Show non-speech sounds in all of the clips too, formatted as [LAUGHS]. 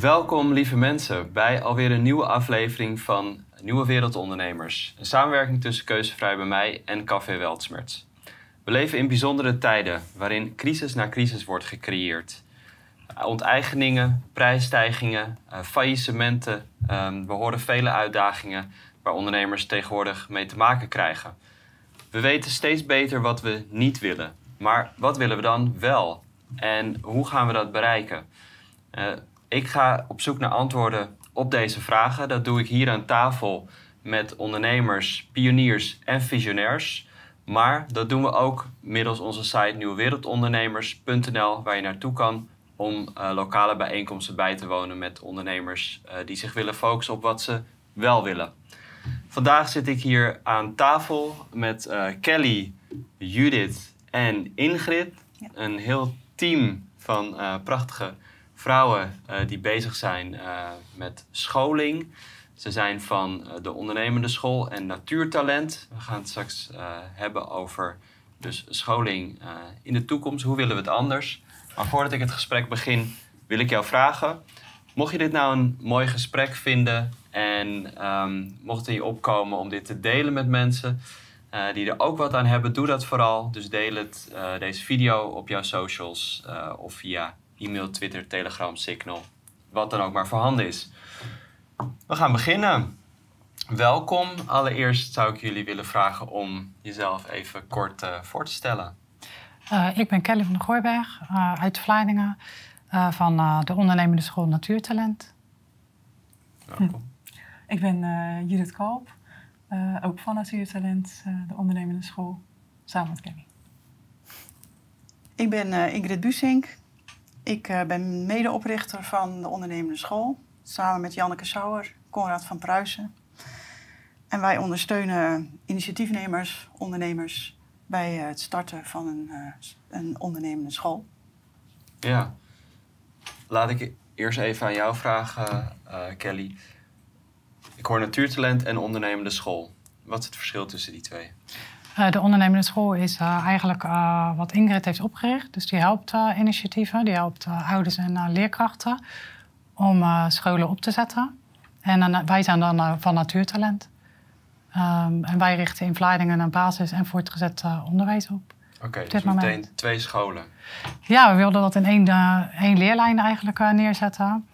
Welkom lieve mensen bij alweer een nieuwe aflevering van Nieuwe Wereldondernemers. Een samenwerking tussen Keuzevrij bij mij en Café Weltsmerts. We leven in bijzondere tijden waarin crisis na crisis wordt gecreëerd. Onteigeningen, prijsstijgingen, eh, faillissementen. ehm, We horen vele uitdagingen waar ondernemers tegenwoordig mee te maken krijgen. We weten steeds beter wat we niet willen. Maar wat willen we dan wel? En hoe gaan we dat bereiken? Ik ga op zoek naar antwoorden op deze vragen. Dat doe ik hier aan tafel met ondernemers, pioniers en visionairs. Maar dat doen we ook middels onze site nieuwewereldondernemers.nl, waar je naartoe kan om eh, lokale bijeenkomsten bij te wonen met ondernemers eh, die zich willen focussen op wat ze wel willen. Vandaag zit ik hier aan tafel met eh, Kelly, Judith en Ingrid. Ja. Een heel team van prachtige vrouwen eh, die bezig zijn eh, met scholing. Ze zijn van eh, de ondernemende school en natuurtalent. We gaan het straks hebben over dus scholing in de toekomst. Hoe willen we het anders? Maar voordat ik het gesprek begin, wil ik jou vragen. Mocht je dit nou een mooi gesprek vinden en ehm, mocht er je opkomen om dit te delen met mensen die er ook wat aan hebben, doe dat vooral. Dus deel het, deze video op jouw socials of via e-mail, Twitter, Telegram, Signal. Wat dan ook maar voorhanden is. We gaan beginnen. Welkom. Allereerst zou ik jullie willen vragen om jezelf even kort eh, voor te stellen. Eh, ik ben Kelly van der Gooiberg eh, uit Vlaardingen eh, van eh, de ondernemende school Natuurtalent. Welkom. Ik ben eh, Judith Kalp, eh, ook van Natuurtalent, eh, de ondernemende school, samen met Kenny. Ik ben eh, Ingrid Busink. Ik eh, ben medeoprichter van de ondernemende school. Samen met Janneke Sauer, Conrad van Pruisen. En wij ondersteunen initiatiefnemers, ondernemers... bij het starten van een, eh, een ondernemende school. Ja. Laat ik eerst even aan jou vragen, eh, Kelly. Ik hoor natuurtalent en ondernemende school. Wat is het verschil tussen die twee? Eh, de ondernemende school is eh, eigenlijk eh, wat Ingrid heeft opgericht. Dus die helpt initiatieven, die helpt ouders en leerkrachten om scholen op te zetten. En wij zijn dan van Natuurtalent. Ehm, en wij richten in Vlaardingen een basis- en voortgezet onderwijs op. Oké, dus moment. meteen twee scholen. Ja, we wilden dat in één, één leerlijn eigenlijk neerzetten.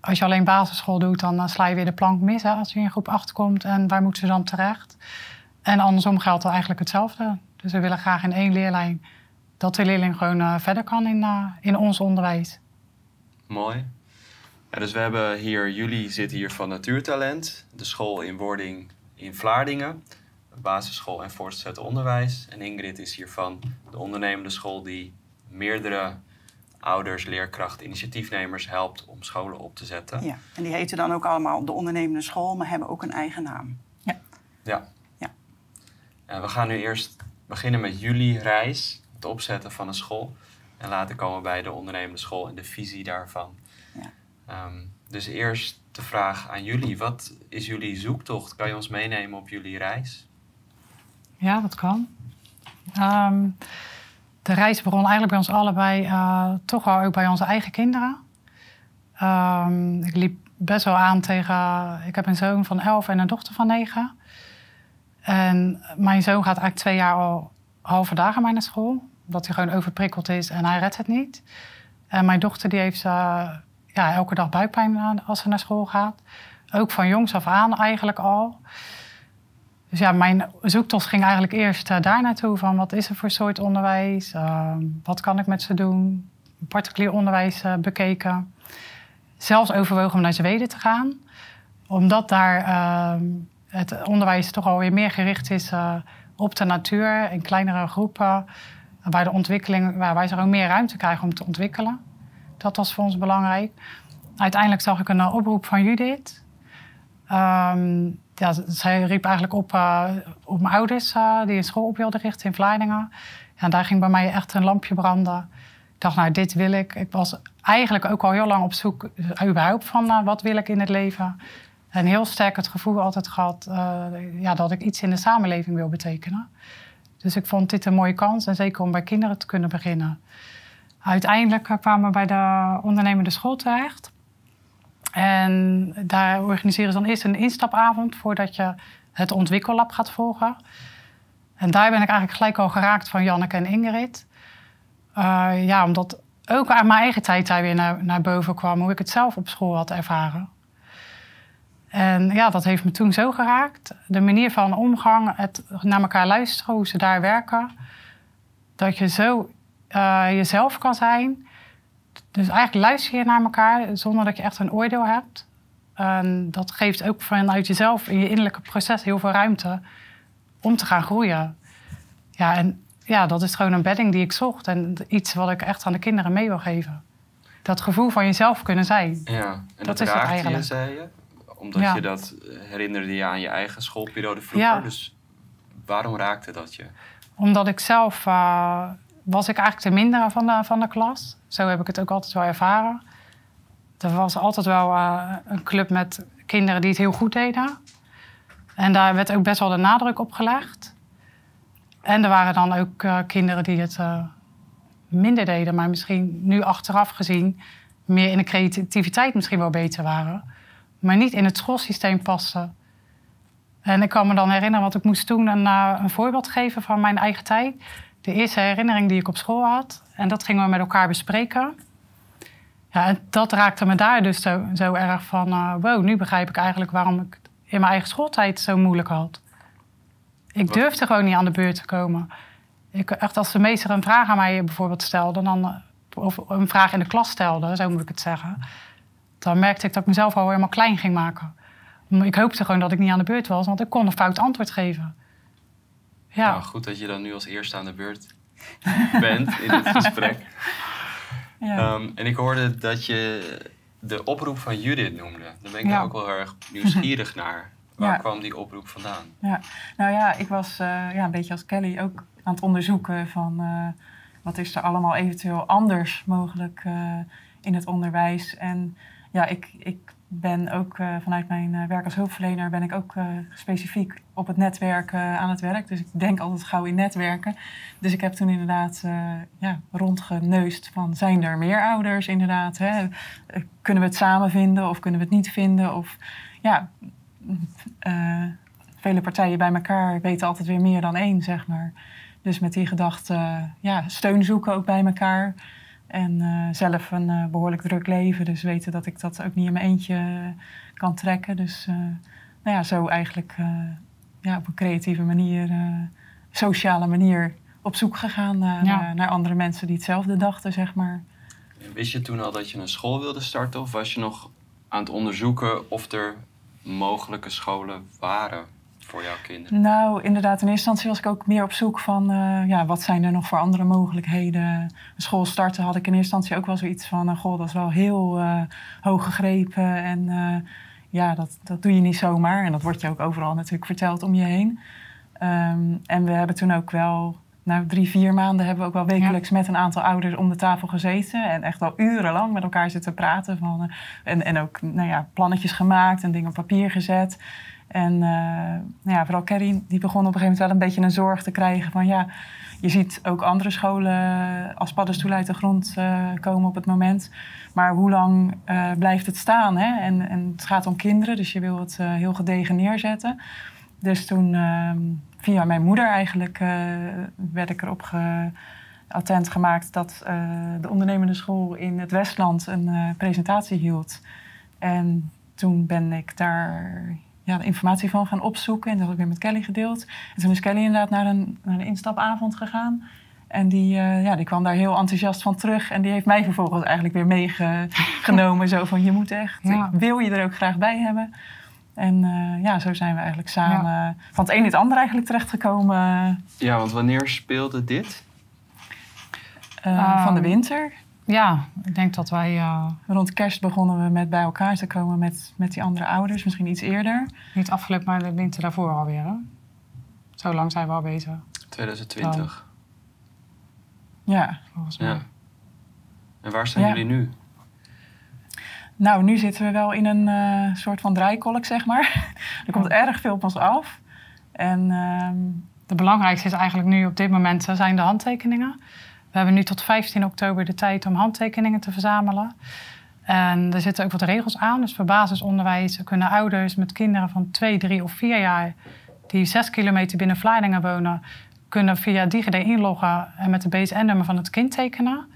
Als je alleen basisschool doet, dan sla je weer de plank mis hè, als je in groep 8 komt. En waar moeten ze dan terecht? En andersom geldt dan eigenlijk hetzelfde. Dus we willen graag in één leerlijn dat de leerling gewoon eh, verder kan in, eh, in ons onderwijs. Mooi. Ja, dus we hebben hier, jullie zitten hier van Natuurtalent, de school in wording in Vlaardingen, basisschool en voortgezet onderwijs. En Ingrid is hier van de ondernemende school die meerdere ouders, leerkrachten, initiatiefnemers helpt om scholen op te zetten. Ja. En die heten dan ook allemaal de ondernemende school, maar hebben ook een eigen naam. Ja. Ja. En we gaan nu eerst beginnen met jullie reis, het opzetten van een school. En later komen we bij de ondernemende school en de visie daarvan. Ja. Ehm, dus eerst de vraag aan jullie. Wat is jullie zoektocht? Kan je ons meenemen op jullie reis? Ja, dat kan. Ehm, de reis begon eigenlijk bij ons allebei, eh, toch wel ook bij onze eigen kinderen. Ehm, ik liep best wel aan tegen. Ik heb een zoon van 11 en een dochter van 9. En mijn zoon gaat eigenlijk twee jaar al halve dagen naar school. Omdat hij gewoon overprikkeld is en hij redt het niet. En mijn dochter die heeft eh, ja, elke dag buikpijn als ze naar school gaat. Ook van jongs af aan eigenlijk al. Dus ja, mijn zoektocht ging eigenlijk eerst eh, daar naartoe. Van wat is er voor soort onderwijs? Ehm, wat kan ik met ze doen? Particulier onderwijs eh, bekeken. Zelfs overwogen om naar Zweden te gaan. Omdat daar ehm, het onderwijs toch alweer meer gericht is eh, op de natuur. In kleinere groepen. Waar, de ontwikkeling, waar wij ook meer ruimte krijgen om te ontwikkelen. Dat was voor ons belangrijk. Uiteindelijk zag ik een eh, oproep van Judith. Ehm, ja, zij riep eigenlijk op, eh, op mijn ouders die een school op wilden richten in Vlaardingen. En daar ging bij mij echt een lampje branden. Ik dacht, nou, dit wil ik. Ik was eigenlijk ook al heel lang op zoek überhaupt van wat wil ik in het leven. En heel sterk het gevoel altijd gehad eh, ja, dat ik iets in de samenleving wil betekenen. Dus ik vond dit een mooie kans. En zeker om bij kinderen te kunnen beginnen. Uiteindelijk eh, kwamen we bij de ondernemende school terecht. En daar organiseren ze dan eerst een instapavond voordat je het ontwikkellab gaat volgen. En daar ben ik eigenlijk gelijk al geraakt van Janneke en Ingrid. Uh, ja, omdat ook aan mijn eigen tijd daar weer naar, naar boven kwam, hoe ik het zelf op school had ervaren. En ja, dat heeft me toen zo geraakt. De manier van omgang, het naar elkaar luisteren, hoe ze daar werken. Dat je zo uh, jezelf kan zijn. Dus eigenlijk luister je naar elkaar zonder dat je echt een oordeel hebt. En dat geeft ook vanuit jezelf in je innerlijke proces heel veel ruimte om te gaan groeien. Ja, en ja, dat is gewoon een bedding die ik zocht. En iets wat ik echt aan de kinderen mee wil geven. Dat gevoel van jezelf kunnen zijn. Ja, en dat, dat is het eigenlijk. Je, zei je? Omdat je dat herinnerde je aan je eigen schoolperiode vroeger. Ja. Dus waarom raakte dat je? Omdat ik zelf... Uh, was ik eigenlijk de mindere van de, van de klas. Zo heb ik het ook altijd wel ervaren. Er was altijd wel uh, een club met kinderen die het heel goed deden. En daar werd ook best wel de nadruk op gelegd. En er waren dan ook uh, kinderen die het minder deden, maar misschien nu achteraf gezien meer in de creativiteit misschien wel beter waren. Maar niet in het schoolsysteem pasten. En ik kan me dan herinneren, want ik moest toen een, uh, een voorbeeld geven van mijn eigen tijd. De eerste herinnering die ik op school had. En dat gingen we met elkaar bespreken. Ja, en dat raakte me daar dus zo, zo erg van... wow, nu begrijp ik eigenlijk waarom ik in mijn eigen schooltijd zo moeilijk had. Ik durfde gewoon niet aan de beurt te komen. Ik, echt als de meester een vraag aan mij bijvoorbeeld stelde, dan, eh, of een vraag in de klas stelde, zo moet ik het zeggen, dan merkte ik dat ik mezelf al helemaal klein ging maken. Ik hoopte gewoon dat ik niet aan de beurt was, want ik kon een fout antwoord geven. Ja. Nou, goed dat je dan nu als eerste aan de beurt [LAUGHS] bent in dit gesprek. [LAUGHS] Ja. Ehm, en ik hoorde dat je de oproep van Judith noemde. Daar ben ik ja. ook wel erg nieuwsgierig [LAUGHS] naar. Waar kwam die oproep vandaan? Ja, nou ja, ik was uh, ja, een beetje als Kelly ook aan het onderzoeken van uh, wat is er allemaal eventueel anders mogelijk uh, in het onderwijs. En ja, ik, ik ben ook vanuit mijn werk als hulpverlener ben ik ook specifiek op het netwerk aan het werk. Dus ik denk altijd gauw in netwerken. Dus ik heb toen inderdaad ja, rondgeneust van zijn er meer ouders inderdaad. Hè? Kunnen we het samen vinden of kunnen we het niet vinden? Of ja, vele partijen bij elkaar weten altijd weer meer dan één, zeg maar. Dus met die gedachte, ja, steun zoeken ook bij elkaar. En uh, zelf een behoorlijk druk leven. Dus weten dat ik dat ook niet in mijn eentje kan trekken. Dus nou ja, zo eigenlijk ja, op een creatieve manier, sociale manier op zoek gegaan naar, naar andere mensen die hetzelfde dachten, zeg maar. Wist je toen al dat je een school wilde starten? Of was je nog aan het onderzoeken of er mogelijke scholen waren voor jouw kinderen? Nou, inderdaad, in eerste instantie was ik ook meer op zoek van uh, ja, wat zijn er nog voor andere mogelijkheden. Een school starten had ik in eerste instantie ook wel zoiets van, uh, goh, dat is wel heel uh, hoog gegrepen en ja, dat, dat doe je niet zomaar. En dat wordt je ook overal natuurlijk verteld om je heen. Um, en we hebben toen ook wel nou, drie, vier maanden hebben we ook wel wekelijks met een aantal ouders om de tafel gezeten. En echt al urenlang met elkaar zitten praten. Van, eh, en, en ook nou ja, plannetjes gemaakt en dingen op papier gezet. En uh, nou ja, vooral Kerry die begon op een gegeven moment wel een beetje een zorg te krijgen van ja, je ziet ook andere scholen als paddenstoel uit de grond uh, komen op het moment. Maar hoe lang blijft het staan? Hè? En, en het gaat om kinderen, dus je wil het heel gedegen neerzetten. Dus toen ehm, via mijn moeder eigenlijk werd ik erop ge, attent gemaakt dat de ondernemende school in het Westland een presentatie hield. En toen ben ik daar ja, de informatie van gaan opzoeken en dat heb ik weer met Kelly gedeeld. En toen is Kelly inderdaad naar een, naar een instapavond gegaan. En die, ja, die kwam daar heel enthousiast van terug. En die heeft mij vervolgens eigenlijk weer meegenomen. [LAUGHS] zo van, je moet echt, ik wil je er ook graag bij hebben. En uh, ja, zo zijn we eigenlijk samen ja. van het een in het ander eigenlijk terechtgekomen. Ja, want wanneer speelde dit? Uh, um, van de winter. Ja, ik denk dat wij... Uh, Rond kerst begonnen we met bij elkaar te komen met, met die andere ouders. Misschien iets eerder. Niet afgelopen, maar de winter daarvoor alweer. Hè? Zo lang zijn we al bezig. 2020. Oh. Ja. Volgens mij. Ja. En waar zijn ja. jullie nu? Nou, nu zitten we wel in een uh, soort van draaikolk, zeg maar. [LAUGHS] er komt erg veel op ons af. En, uh, de belangrijkste is eigenlijk nu op dit moment zijn de handtekeningen. We hebben nu tot 15 oktober de tijd om handtekeningen te verzamelen. En er zitten ook wat regels aan. Dus voor basisonderwijs kunnen ouders met kinderen van 2, 3 of 4 jaar... die 6 kilometer binnen Vlaardingen wonen... kunnen via DigiD inloggen en met de BSN-nummer van het kind tekenen.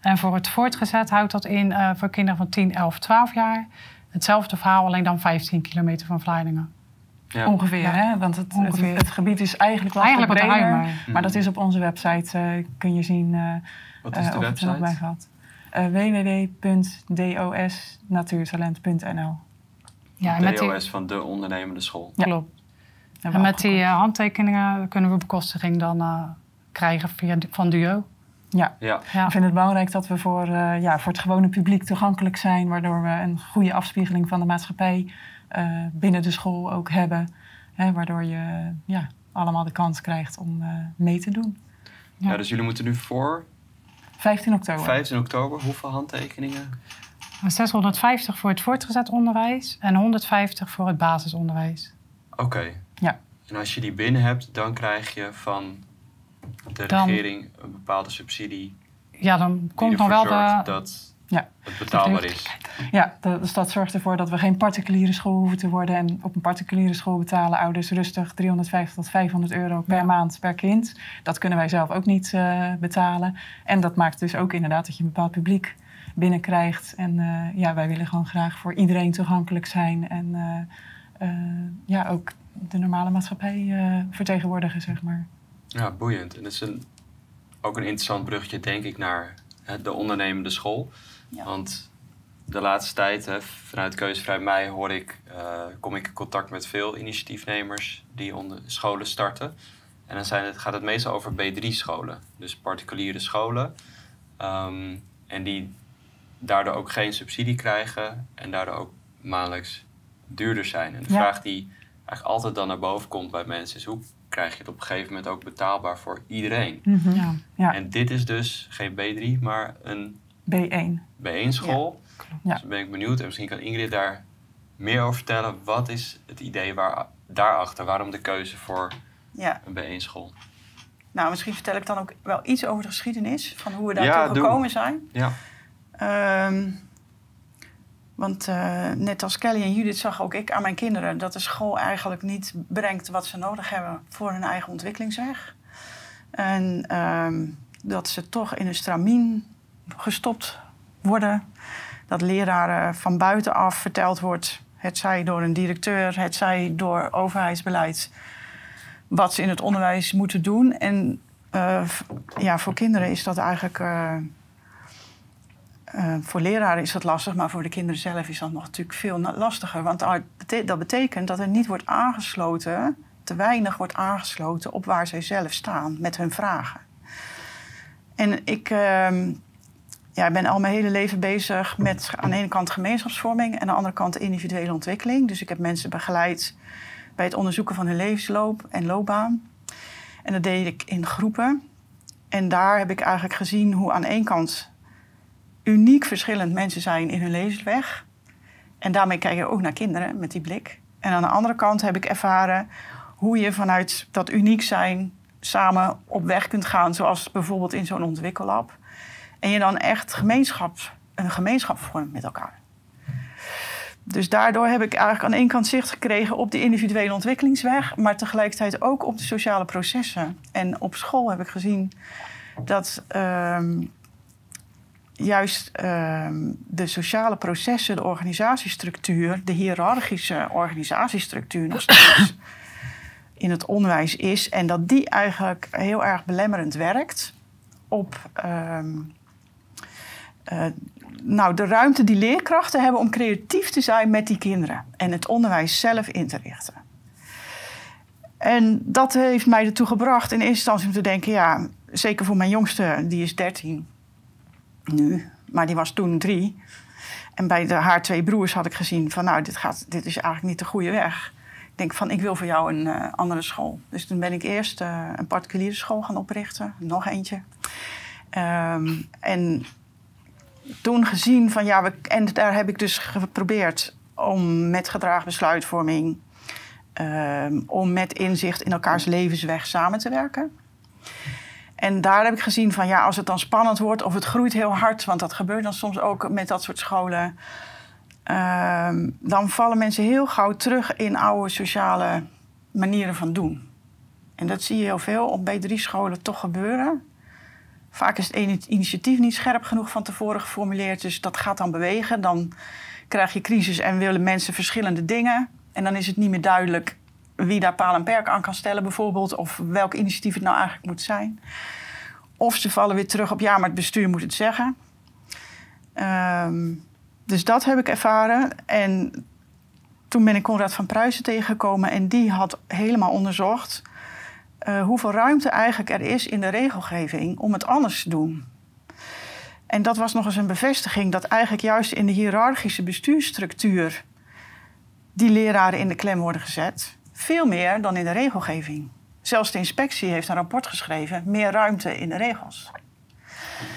En voor het voortgezet houdt dat in uh, voor kinderen van 10, 11, 12 jaar. Hetzelfde verhaal, alleen dan 15 kilometer van Vlaardingen. Ja. Ongeveer, ja. hè? Want het, Ongeveer. Het, het, gebied is eigenlijk wel eigenlijk wat breder. Maar mm. dat is op onze website, uh, kun je zien uh, wat is de of website? het er nog bij gaat. www.dosnatuurtalent.nl Ja, en met DOS die... van de ondernemende school. Ja. Klopt. En, en met die handtekeningen kunnen we bekostiging dan krijgen via, van DUO. Ja. ja. ik vind het belangrijk dat we voor, uh, ja, voor het gewone publiek toegankelijk zijn, waardoor we een goede afspiegeling van de maatschappij uh, binnen de school ook hebben. Hè, waardoor je ja, allemaal de kans krijgt om uh, mee te doen. Ja. ja. dus jullie moeten nu voor 15 oktober. 15 oktober, hoeveel handtekeningen? 650 voor het voortgezet onderwijs en 150 voor het basisonderwijs. Oké. Okay. Ja. En als je die binnen hebt, dan krijg je van de Dan- regering een bepaalde subsidie Ja, dan komt nog wel de... dat Ja. het betaalbaar is. Ja, de stad zorgt ervoor dat we geen particuliere school hoeven te worden. En op een particuliere school betalen ouders rustig 350 tot 500 euro per Ja. maand per kind. Dat kunnen wij zelf ook niet eh, betalen. En dat maakt dus ook inderdaad dat je een bepaald publiek binnenkrijgt. En eh, ja, wij willen gewoon graag voor iedereen toegankelijk zijn. En eh, eh, ja, ook de normale maatschappij eh, vertegenwoordigen, zeg maar. Ja, boeiend. En dat is een, ook een interessant bruggetje, denk ik, naar hè, de ondernemende school. Ja. Want de laatste tijd, hè, vanuit Keuzevrij Mei, hoor ik, eh, kom ik in contact met veel initiatiefnemers die onder scholen starten. En dan zijn het, gaat het meestal over B3-scholen, dus particuliere scholen. Ehm, en die daardoor ook geen subsidie krijgen en daardoor ook maandelijks duurder zijn. En de Ja. vraag die eigenlijk altijd dan naar boven komt bij mensen is: hoe krijg je het op een gegeven moment ook betaalbaar voor iedereen? Ja. Ja, En dit is dus geen B3, maar een B1. B1-school. Ja. Dus dan ben ik benieuwd en misschien kan Ingrid daar meer over vertellen. Wat is het idee waar, daarachter? Waarom de keuze voor Ja, een B1-school? nou misschien vertel ik dan ook wel iets over de geschiedenis van hoe we Ja, daartoe doe. gekomen zijn. Ja, Ehm, want eh, net als Kelly en Judith zag ook ik aan mijn kinderen dat de school eigenlijk niet brengt wat ze nodig hebben voor hun eigen ontwikkelingsweg. En ehm, dat ze toch in een stramien gestopt worden. Dat leraren van buitenaf verteld wordt, het zij door een directeur, het zij door overheidsbeleid, wat ze in het onderwijs moeten doen. En eh, ja, voor kinderen is dat eigenlijk. eh, eh, voor leraren is dat lastig, maar voor de kinderen zelf is dat nog natuurlijk veel lastiger. Want dat betekent dat er niet wordt aangesloten, te weinig wordt aangesloten op waar zij zelf staan met hun vragen. En ik ehm, ja, ik ben al mijn hele leven bezig met aan de ene kant gemeenschapsvorming en aan de andere kant individuele ontwikkeling. Dus ik heb mensen begeleid bij het onderzoeken van hun levensloop en loopbaan. En dat deed ik in groepen. En daar heb ik eigenlijk gezien hoe aan één kant uniek verschillend mensen zijn in hun levensweg. En daarmee kijk je ook naar kinderen met die blik. En aan de andere kant heb ik ervaren hoe je vanuit dat uniek zijn samen op weg kunt gaan, zoals bijvoorbeeld in zo'n ontwikkellab. En je dan echt gemeenschap, een gemeenschap vormt met elkaar. Dus daardoor heb ik eigenlijk aan ene kant zicht gekregen op de individuele ontwikkelingsweg, maar tegelijkertijd ook op de sociale processen. En op school heb ik gezien dat ehm, juist ehm, de sociale processen, de organisatiestructuur, de hiërarchische organisatiestructuur nog steeds in het onderwijs is. En dat die eigenlijk heel erg belemmerend werkt op ehm, eh, nou, de ruimte die leerkrachten hebben om creatief te zijn met die kinderen en het onderwijs zelf in te richten. En dat heeft mij ertoe gebracht in eerste instantie om te denken, ja, zeker voor mijn jongste, die is 13 nu, maar die was toen drie. En bij de, haar twee broers had ik gezien van, nou, dit, gaat, dit is eigenlijk niet de goede weg. Ik denk van, ik wil voor jou een eh, andere school. Dus toen ben ik eerst eh, een particuliere school gaan oprichten, nog eentje. Ehm, en toen gezien van, ja, we, en daar heb ik dus geprobeerd om met gedragen besluitvorming, ehm, om met inzicht in elkaars levensweg samen te werken. En daar heb ik gezien van ja, als het dan spannend wordt of het groeit heel hard, want dat gebeurt dan soms ook met dat soort scholen. ehm, dan vallen mensen heel gauw terug in oude sociale manieren van doen. En dat zie je heel veel op B3-scholen toch gebeuren. Vaak is het initiatief niet scherp genoeg van tevoren geformuleerd, dus dat gaat dan bewegen. Dan krijg je crisis en willen mensen verschillende dingen. En dan is het niet meer duidelijk wie daar paal en perk aan kan stellen, bijvoorbeeld, of welk initiatief het nou eigenlijk moet zijn. Of ze vallen weer terug op ja, maar het bestuur moet het zeggen. Ehm, dus dat heb ik ervaren. En toen ben ik Conrad van Pruisen tegengekomen en die had helemaal onderzocht eh, hoeveel ruimte eigenlijk er is in de regelgeving om het anders te doen. En dat was nog eens een bevestiging dat eigenlijk juist in de hiërarchische bestuursstructuur die leraren in de klem worden gezet. Veel meer dan in de regelgeving. Zelfs de inspectie heeft een rapport geschreven, meer ruimte in de regels.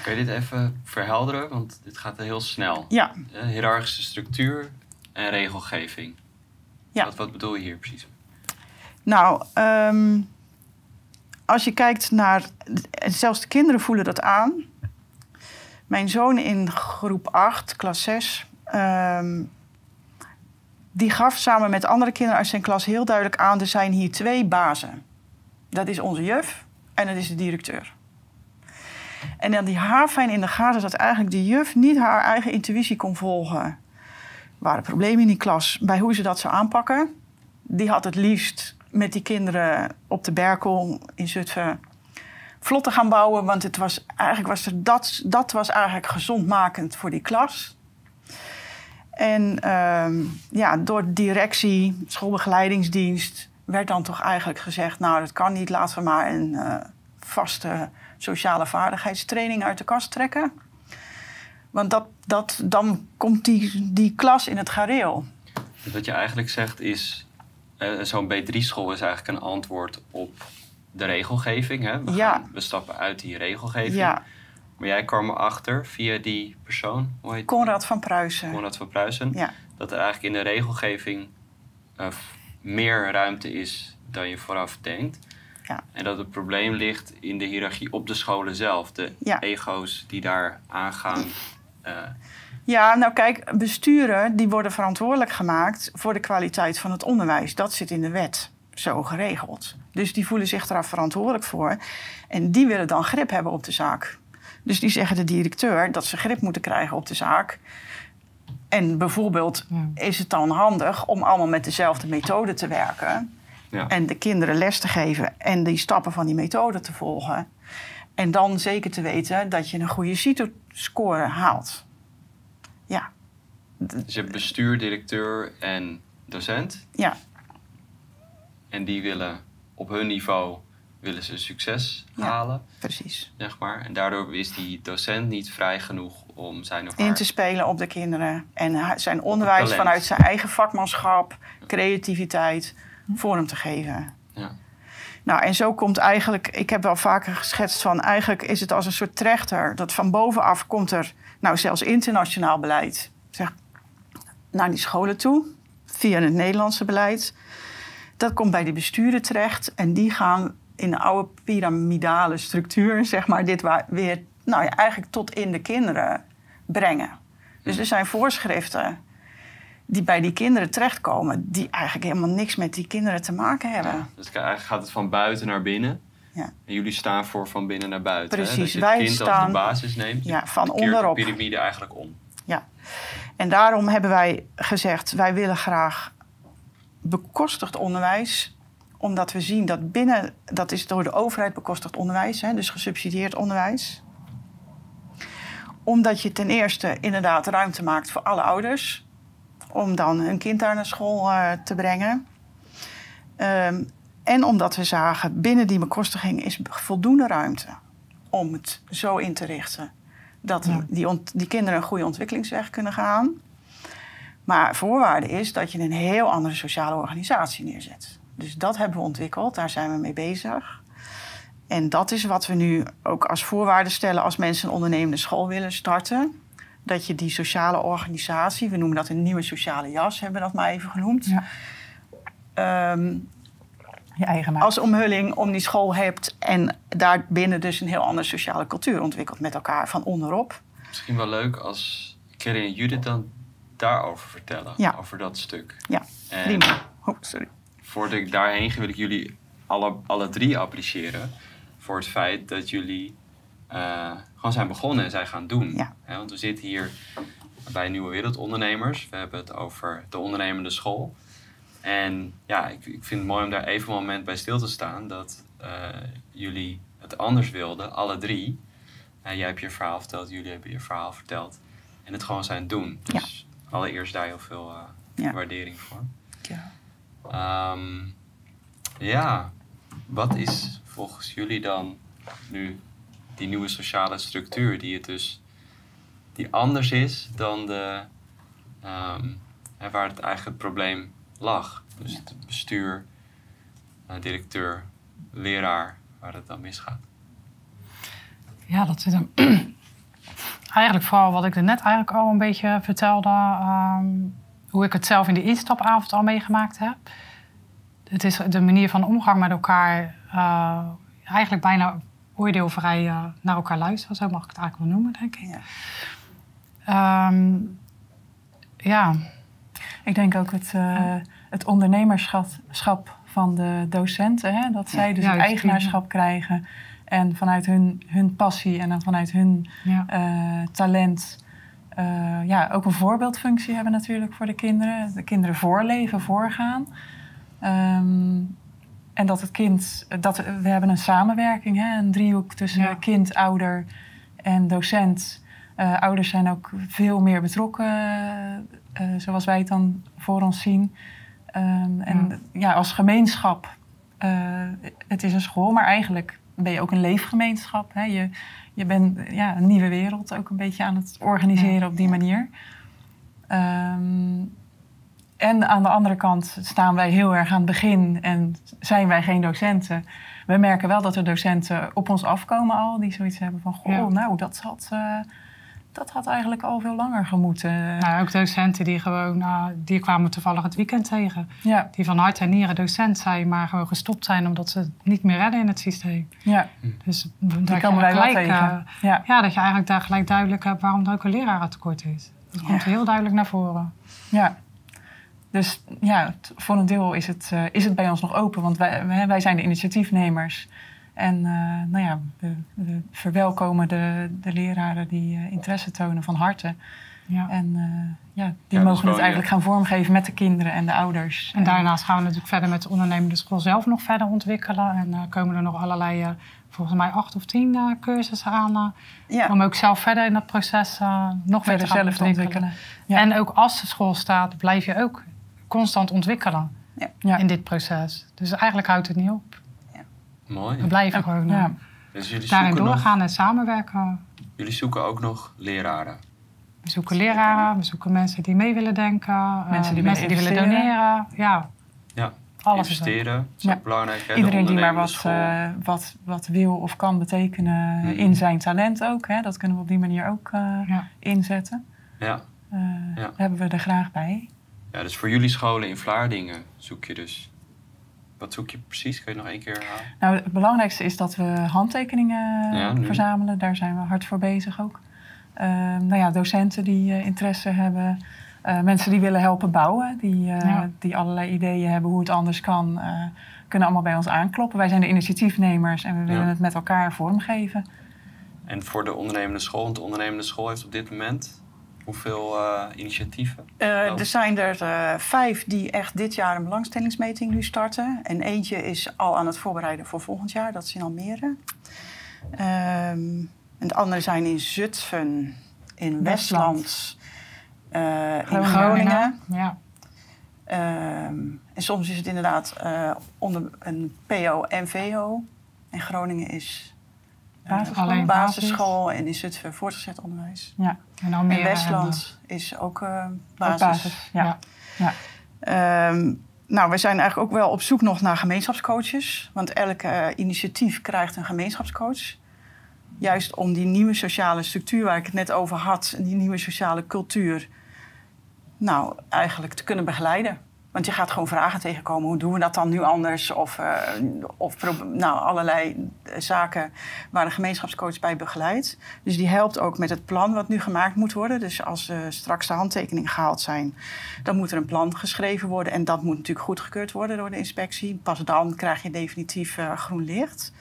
Kun je dit even verhelderen? Want dit gaat heel snel. Ja, Eh, hiërarchische structuur en regelgeving. Ja. Wat, wat bedoel je hier precies? nou, ehm, als je kijkt naar. Zelfs de kinderen voelen dat aan. Mijn zoon in groep 8, klas 6. ehm, die gaf samen met andere kinderen uit zijn klas heel duidelijk aan: er zijn hier twee bazen. Dat is onze juf en dat is de directeur. En dan die haarfijn in de gaten dat eigenlijk de juf niet haar eigen intuïtie kon volgen. Er waren problemen in die klas bij hoe ze dat zou aanpakken. Die had het liefst met die kinderen op de Berkel in Zutphen vlot te gaan bouwen. Want het was, eigenlijk was er dat, dat was eigenlijk gezondmakend voor die klas. En ehm, ja, door directie, schoolbegeleidingsdienst, werd dan toch eigenlijk gezegd: Nou, dat kan niet, laten we maar een eh, vaste sociale vaardigheidstraining uit de kast trekken. Want dat, dat, dan komt die, die klas in het gareel. Dus wat je eigenlijk zegt is, eh, zo'n B3-school is eigenlijk een antwoord op de regelgeving. Hè? We, Ja. gaan, we stappen uit die regelgeving. Ja, Maar jij kwam erachter via die persoon, hoe heet Conrad van Pruisen. Conrad van Pruisen, Ja. dat er eigenlijk in de regelgeving eh, meer ruimte is dan je vooraf denkt. Ja. En dat het probleem ligt in de hiërarchie op de scholen zelf. De ego's die daar aangaan. eh, Ja, nou kijk, besturen die worden verantwoordelijk gemaakt voor de kwaliteit van het onderwijs. Dat zit in de wet zo geregeld. Dus die voelen zich daar verantwoordelijk voor. En die willen dan grip hebben op de zaak. Dus die zeggen de directeur dat ze grip moeten krijgen op de zaak. En bijvoorbeeld Ja. is het dan handig om allemaal met dezelfde methode te werken. ja. En de kinderen les te geven en die stappen van die methode te volgen. En dan zeker te weten dat je een goede CITO-score haalt. Ja, Dus je hebt bestuur, directeur en docent. ja, En die willen op hun niveau willen ze succes Ja. halen, precies. zeg maar. En daardoor is die docent niet vrij genoeg om zijn of haar... In te spelen op de kinderen. En zijn onderwijs vanuit zijn eigen vakmanschap, creativiteit, vorm te geven. Ja. Nou, en zo komt eigenlijk, ik heb wel vaker geschetst van, eigenlijk is het als een soort trechter. Dat van bovenaf komt er, nou zelfs internationaal beleid, zeg, naar die scholen toe, via het Nederlandse beleid. Dat komt bij de besturen terecht en die gaan in de oude piramidale structuur, zeg maar, dit weer, nou ja, eigenlijk tot in de kinderen brengen. Dus er zijn voorschriften die bij die kinderen terechtkomen, die eigenlijk helemaal niks met die kinderen te maken hebben. Ja, dus eigenlijk gaat het van buiten naar binnen. Ja. En jullie staan voor van binnen naar buiten. Hè? Precies, Dat je wij kind als staan- de basis neemt. Ja, van onderop. de piramide eigenlijk om. En daarom hebben wij gezegd, wij willen graag bekostigd onderwijs. Omdat we zien dat binnen, dat is door de overheid bekostigd onderwijs, hè, dus gesubsidieerd onderwijs. Omdat je ten eerste inderdaad ruimte maakt voor alle ouders. Om dan hun kind daar naar school eh, te brengen. Ehm, en omdat we zagen, binnen die bekostiging is voldoende ruimte om het zo in te richten dat Ja. die, die kinderen een goede ontwikkelingsweg kunnen gaan. Maar voorwaarde is dat je een heel andere sociale organisatie neerzet. Dus dat hebben we ontwikkeld, daar zijn we mee bezig. En dat is wat we nu ook als voorwaarde stellen als mensen een ondernemende school willen starten. Dat je die sociale organisatie, we noemen dat een nieuwe sociale jas, hebben we dat maar even genoemd. Ja. Ehm, je eigen maakt. als omhulling om die school hebt en daarbinnen dus een heel andere sociale cultuur ontwikkelt met elkaar van onderop. Misschien wel leuk als Kelly en Judith dan daarover vertellen. Ja. Over dat stuk. Ja, En prima. Oh, sorry. voordat ik daarheen ga, wil ik jullie alle, alle drie appreciëren. Voor het feit dat jullie eh, gewoon zijn begonnen en zijn gaan doen. Ja. Hè, want we zitten hier bij Nieuwe Wereldondernemers. We hebben het over de ondernemende school. En ja, ik, ik vind het mooi om daar even een moment bij stil te staan. Dat eh, jullie het anders wilden, alle drie. Eh, jij hebt je verhaal verteld, jullie hebben je verhaal verteld. En het gewoon zijn doen. Dus allereerst daar heel veel eh, Ja. waardering voor. Ja. Ehm, ja, wat is volgens jullie dan nu die nieuwe sociale structuur die het dus die anders is dan de hè, waar het eigenlijk het probleem lag? Dus het bestuur, eh, directeur, leraar, waar het dan misgaat. Ja, dat zit hem. [CLEARS THROAT] eigenlijk vooral wat ik er net eigenlijk al een beetje vertelde. ehm, hoe ik het zelf in de instapavond al meegemaakt heb. Het is de manier van omgang met elkaar. eh, eigenlijk bijna oordeelvrij eh, naar elkaar luisteren. Zo mag ik het eigenlijk wel noemen, denk ik. Ja. Ehm, ja, Ik denk ook het, eh, het ondernemerschap van de docenten. Hè? Dat zij dus het eigenaarschap krijgen. En vanuit hun, hun passie en dan vanuit hun eh, talent... eh, ja, ook een voorbeeldfunctie hebben natuurlijk voor de kinderen. De kinderen voorleven, voorgaan. Ehm, en dat het kind... Dat, we hebben een samenwerking, hè? een driehoek tussen Ja. kind, ouder en docent... Ouders zijn ook veel meer betrokken, zoals wij het dan voor ons zien. Ehm, en ja. als gemeenschap, eh, het is een school, maar eigenlijk ben je ook een leefgemeenschap. Hè? Je, je bent ja, een nieuwe wereld ook een beetje aan het organiseren Ja. op die manier. Ehm, en aan de andere kant staan wij heel erg aan het begin en zijn wij geen docenten. We merken wel dat er docenten op ons afkomen al, die zoiets hebben van... Goh, Ja. nou, dat had, eh, dat had eigenlijk al veel langer gemoeten. Nou, ook docenten die gewoon, eh, die kwamen toevallig het weekend tegen. Ja, Die van hart en nieren docent zijn, maar gewoon gestopt zijn omdat ze het niet meer redden in het systeem. ja, Dus die daar komen wij gelijk, tegen. eh, ja. ja, dat je eigenlijk daar gelijk duidelijk hebt waarom er ook een lerarentekort is. Dat komt heel duidelijk naar voren. Ja. Dus ja, voor een deel is het, eh, is het bij ons nog open, want wij, wij wij zijn de initiatiefnemers. En eh, nou ja, we, we verwelkomen de, de leraren die eh, interesse tonen van harte. Ja. En eh, ja, die mogen woon het eigenlijk gaan vormgeven met de kinderen en de ouders. En daarnaast gaan we natuurlijk verder met de ondernemende school zelf nog verder ontwikkelen. En uh, komen er nog allerlei, uh, volgens mij acht of tien uh, cursussen aan. Uh, Ja. Om ook zelf verder in dat proces uh, nog verder te gaan zelf te ontwikkelen. Ja. En ook als de school staat, blijf je ook constant ontwikkelen Ja. Ja. in dit proces. Dus eigenlijk houdt het niet op. Mooi. We blijven gewoon Ja. Dus jullie daarin nog, doorgaan en samenwerken. jullie zoeken ook nog leraren. We zoeken leraren, we zoeken mensen die mee willen denken, Mensen die mensen die willen doneren. Ja, Ja, alles is er. investeren. Dat is Ja. ook belangrijk. Hè? De Iedereen die maar wat, eh, wat, wat wil of kan betekenen Mhm. in zijn talent ook. Hè. Dat kunnen we op die manier ook eh, Ja. inzetten. Ja. Eh, Ja. Daar hebben we er graag bij. ja, dus voor jullie scholen in Vlaardingen zoek je dus... Wat zoek je precies? Kun je nog één keer herhalen? Nou, het belangrijkste is dat we handtekeningen Ja, nu. verzamelen. Daar zijn we hard voor bezig ook. Uh, nou ja, docenten die uh, interesse hebben. Uh, mensen die willen helpen bouwen. Die, uh, Ja. die allerlei ideeën hebben hoe het anders kan. uh, kunnen allemaal bij ons aankloppen. Wij zijn de initiatiefnemers en we willen Ja. het met elkaar vormgeven. En voor de ondernemende school, want de ondernemende school heeft op dit moment hoeveel eh, initiatieven? Uh, er zijn er uh, vijf die echt dit jaar een belangstellingsmeting nu starten. En eentje is al aan het voorbereiden voor volgend jaar, dat is in Almere. Um, en de andere zijn in Zutphen, in Westland, uh, in Groningen. Groningen. Ja. Um, en soms is het inderdaad uh, onder een PO en VO. En Groningen is Basisschool. Alleen basisschool en in Zutphen voortgezet onderwijs. Ja. En, Almere en Westland is ook uh, basis. Ook basis. Ja. Ja. ja. Um, nou, we zijn eigenlijk ook wel op zoek nog naar gemeenschapscoaches. Want elk uh, initiatief krijgt een gemeenschapscoach. Juist om die nieuwe sociale structuur waar ik het net over had, die nieuwe sociale cultuur, nou, eigenlijk te kunnen begeleiden. Want je gaat gewoon vragen tegenkomen. Hoe doen we dat dan nu anders? Of, uh, of nou, allerlei zaken waar een gemeenschapscoach bij begeleidt. Dus die helpt ook met het plan wat nu gemaakt moet worden. Dus als uh, straks de handtekeningen gehaald zijn, dan moet er een plan geschreven worden. En dat moet natuurlijk goedgekeurd worden door de inspectie. Pas dan krijg je definitief groen licht.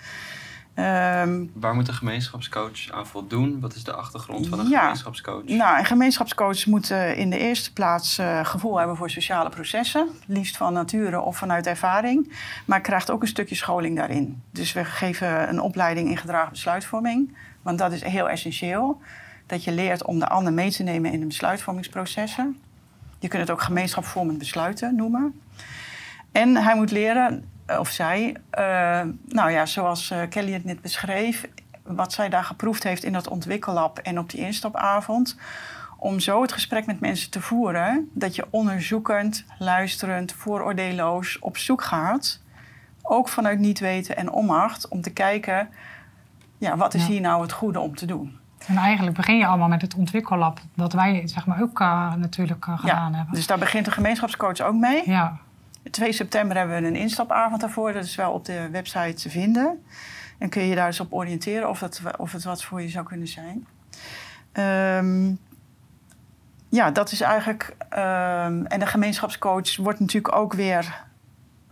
Um, Waar moet een gemeenschapscoach aan voldoen? Wat is de achtergrond van een ja, gemeenschapscoach? Nou, een gemeenschapscoach moet uh, in de eerste plaats uh, gevoel hebben voor sociale processen. Liefst van nature of vanuit ervaring. Maar krijgt ook een stukje scholing daarin. Dus we geven een opleiding in gedragen besluitvorming. Want dat is heel essentieel. Dat je leert om de ander mee te nemen in de besluitvormingsprocessen. Je kunt het ook gemeenschapsvormend besluiten noemen. En hij moet leren eh, of zij, uh, nou ja, zoals uh, Kelly het net beschreef, wat zij daar geproefd heeft in dat ontwikkellab en op die instapavond, om zo het gesprek met mensen te voeren dat je onderzoekend, luisterend, vooroordeelloos op zoek gaat, ook vanuit niet weten en onmacht, om te kijken, ja, wat is ja. hier nou het goede om te doen? En eigenlijk begin je allemaal met het ontwikkellab, dat wij zeg maar ook uh, natuurlijk gedaan ja, hebben. Dus daar begint de gemeenschapscoach ook mee. Ja. 2 september hebben we een instapavond daarvoor. Dat is wel op de website te vinden. En kun je daar eens op oriënteren of, dat, of het wat voor je zou kunnen zijn. Um, ja, dat is eigenlijk. Um, en de gemeenschapscoach wordt natuurlijk ook weer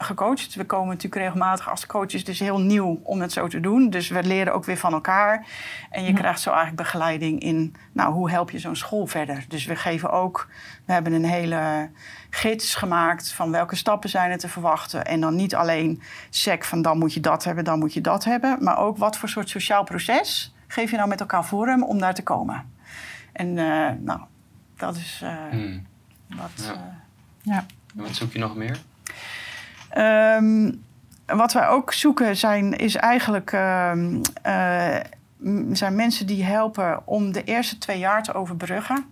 gecoacht. We komen natuurlijk regelmatig als coaches, dus heel nieuw om het zo te doen. Dus we leren ook weer van elkaar. En je ja. krijgt zo eigenlijk begeleiding in, nou, hoe help je zo'n school verder? Dus we geven ook, we hebben een hele gids gemaakt van welke stappen zijn er te verwachten. En dan niet alleen sec van dan moet je dat hebben, dan moet je dat hebben. Maar ook wat voor soort sociaal proces geef je nou met elkaar vorm om daar te komen. En uh, nou, dat is uh, hmm. wat... Ja. Uh, ja. En wat zoek je nog meer? Um, wat wij ook zoeken zijn, is eigenlijk um, uh, zijn mensen die helpen om de eerste twee jaar te overbruggen.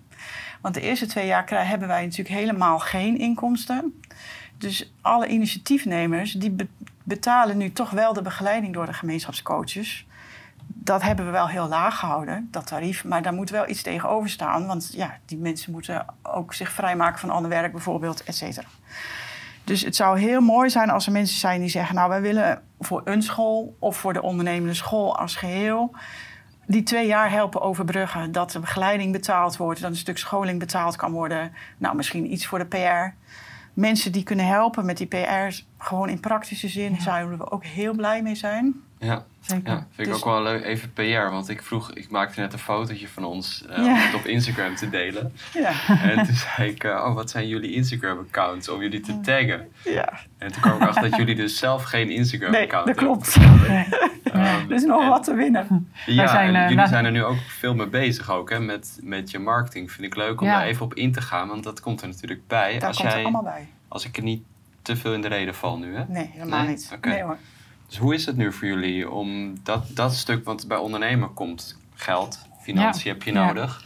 Want de eerste twee jaar hebben wij natuurlijk helemaal geen inkomsten. Dus alle initiatiefnemers die be betalen nu toch wel de begeleiding door de gemeenschapscoaches. Dat hebben we wel heel laag gehouden, dat tarief. Maar daar moet wel iets tegenover staan. Want ja, die mensen moeten ook zich vrijmaken van ander werk bijvoorbeeld, et cetera. Dus het zou heel mooi zijn als er mensen zijn die zeggen: Nou, wij willen voor een school of voor de ondernemende school als geheel die twee jaar helpen overbruggen. Dat de begeleiding betaald wordt, dat een stuk scholing betaald kan worden. Nou, misschien iets voor de PR. Mensen die kunnen helpen met die PR, gewoon in praktische zin, ja. zouden we ook heel blij mee zijn. Ja, Zeker. ja vind ik dus, ook wel leuk. Even PR, want ik vroeg, ik maakte net een fotootje van ons uh, ja. om het op Instagram te delen. Ja. En toen zei ik, uh, oh, wat zijn jullie Instagram-accounts om jullie te taggen? Ja. En toen kwam ik achter dat jullie dus zelf geen Instagram-account nee, dat klopt. Nee. [LAUGHS] Um, er is nog en, wat te winnen. Ja, zijn, en jullie zijn er nu ook veel mee bezig ook, hè, met, met je marketing. Vind ik leuk om ja. daar even op in te gaan, want dat komt er natuurlijk bij. Daar als komt jij, er allemaal bij. Als ik er niet te veel in de reden val nu, hè? Nee, helemaal nee? niet. Okay. Nee hoor. Dus hoe is het nu voor jullie om dat, dat stuk, want bij ondernemen komt geld, financiën ja. heb je nodig,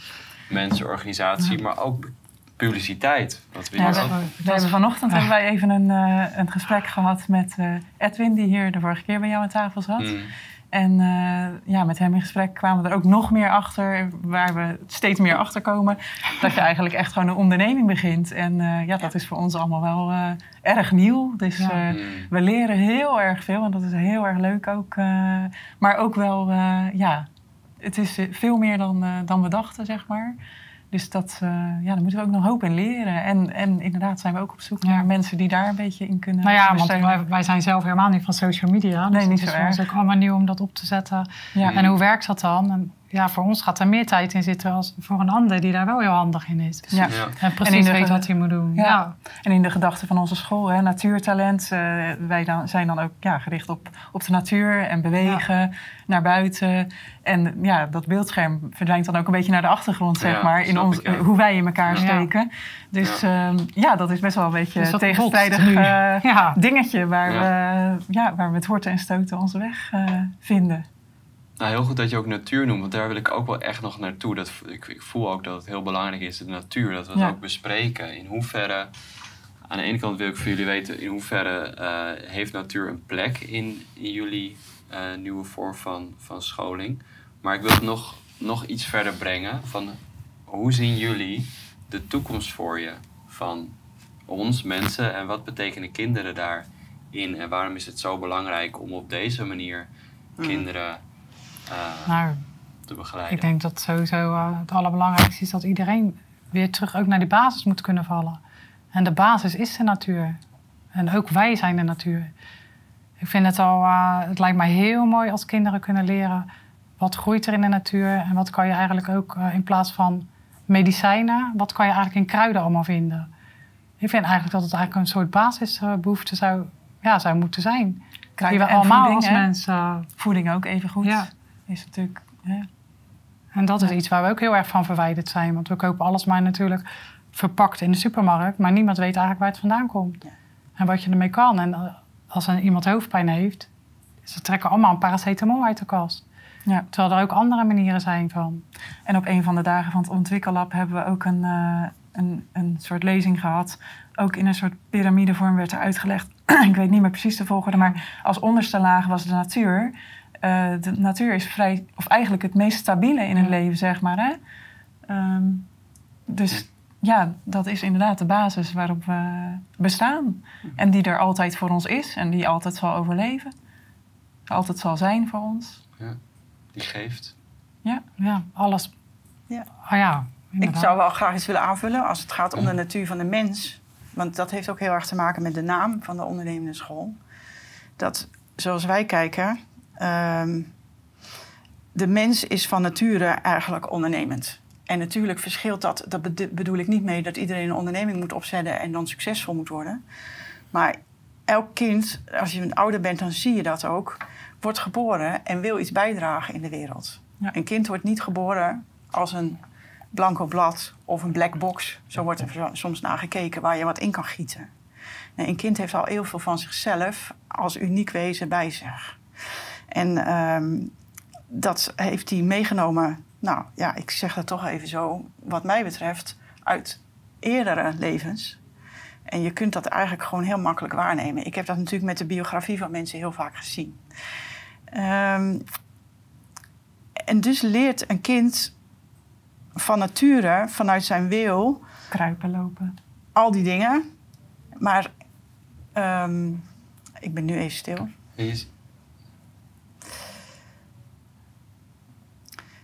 ja. mensen, organisatie, ja. maar ook publiciteit. Wat we, ja, we, ook... we hebben vanochtend hebben wij even een, uh, een gesprek gehad met uh, Edwin, die hier de vorige keer bij jou aan tafel zat. Mm. En uh, ja, met hem in gesprek kwamen we er ook nog meer achter, waar we steeds meer achter komen. Dat je eigenlijk echt gewoon een onderneming begint. En uh, ja, dat is voor ons allemaal wel uh, erg nieuw. Dus ja. mm. we leren heel erg veel en dat is heel erg leuk ook. maar ook wel, ja, het is veel meer dan, dan we dachten, zeg maar. Dus dat, uh, ja, daar moeten we ook nog hoop in leren. En, en inderdaad zijn we ook op zoek naar mensen die daar een beetje in kunnen Nou ja, want wij, wij, zijn zelf helemaal niet van social media. Nee, dus niet het zo is voor ons ook allemaal nieuw om dat op te zetten. Ja. En hoe werkt dat dan? En ja, voor ons gaat er meer tijd in zitten als voor een ander die daar wel heel handig in is. Ja. ja. En precies en weet wat hij moet doen. Ja. ja. En in de gedachten van onze school, hè, natuurtalent. Uh, wij dan, zijn dan ook ja, gericht op, op de natuur en bewegen, naar buiten. En ja, dat beeldscherm verdwijnt dan ook een beetje naar de achtergrond, zeg maar. In ons, ik, hoe wij in elkaar steken. Dus ja. Um, ja, dat is best wel een beetje een tegenstrijdig uh, dingetje waar, we, ja, waar we met horten en stoten onze weg uh, vinden. Nou, heel goed dat je ook natuur noemt, want daar wil ik ook wel echt nog naartoe. Dat, ik, ik voel ook dat het heel belangrijk is, de natuur, dat we het ja. ook bespreken. In hoeverre, aan de ene kant wil ik voor jullie weten, in hoeverre uh, heeft natuur een plek in, in jullie uh, nieuwe vorm van, van scholing. Maar ik wil het nog, nog iets verder brengen van hoe zien jullie de toekomst voor je van ons mensen en wat betekenen kinderen daarin? En waarom is het zo belangrijk om op deze manier kinderen uh, Nou, te begeleiden? ik denk dat sowieso eh, het allerbelangrijkste is dat iedereen weer terug ook naar die basis moet kunnen vallen. En de basis is de natuur. En ook wij zijn de natuur. Ik vind het al, eh, het lijkt mij heel mooi als kinderen kunnen leren wat groeit er in de natuur en wat kan je eigenlijk ook eh, in plaats van medicijnen, wat kan je eigenlijk in kruiden allemaal vinden. Ik vind eigenlijk dat het eigenlijk een soort basisbehoefte zou, ja, zou moeten zijn. Die we allemaal voeding, als mensen. Voeding ook even goed. Ja. Is natuurlijk. Hè? En dat is iets waar we ook heel erg van verwijderd zijn. Want we kopen alles maar natuurlijk verpakt in de supermarkt, maar niemand weet eigenlijk waar het vandaan komt. Ja. En wat je ermee kan. En als er iemand hoofdpijn heeft, ze trekken allemaal een paracetamol uit de kast. Ja. Terwijl er ook andere manieren zijn van. En op een van de dagen van het Ontwikkellab hebben we ook een, eh, een, een soort lezing gehad. Ook in een soort piramidevorm werd er uitgelegd. [CLEARS THROAT] ik weet niet meer precies de volgorde, maar als onderste laag was de natuur. Eh, de natuur is vrij, of eigenlijk het meest stabiele in het Ja. leven, zeg maar. Hè? Ehm, dus ja, dat is inderdaad de basis waarop we bestaan. En die er altijd voor ons is en die altijd zal overleven. Altijd zal zijn voor ons. Die geeft. Ja, alles. Ja. Ah ja, Ik zou wel graag iets willen aanvullen als het gaat om de natuur van de mens. Want dat heeft ook heel erg te maken met de naam van de ondernemende school. Dat, zoals wij kijken, ehm, de mens is van nature eigenlijk ondernemend. En natuurlijk verschilt dat, dat bedoel ik niet mee dat iedereen een onderneming moet opzetten en dan succesvol moet worden. Maar elk kind, als je een ouder bent, dan zie je dat ook, wordt geboren en wil iets bijdragen in de wereld. Ja. Een kind wordt niet geboren als een blanco blad of een black box. Zo wordt er soms naar gekeken waar je wat in kan gieten. Nee, een kind heeft al heel veel van zichzelf als uniek wezen bij zich. En ehm, dat heeft hij meegenomen, nou ja, ik zeg dat toch even zo, wat mij betreft, uit eerdere levens. En je kunt dat eigenlijk gewoon heel makkelijk waarnemen. Ik heb dat natuurlijk met de biografie van mensen heel vaak gezien. Ehm, en dus leert een kind van nature, vanuit zijn wil, Kruipen, lopen. al die dingen. Maar ehm, ik ben nu even stil.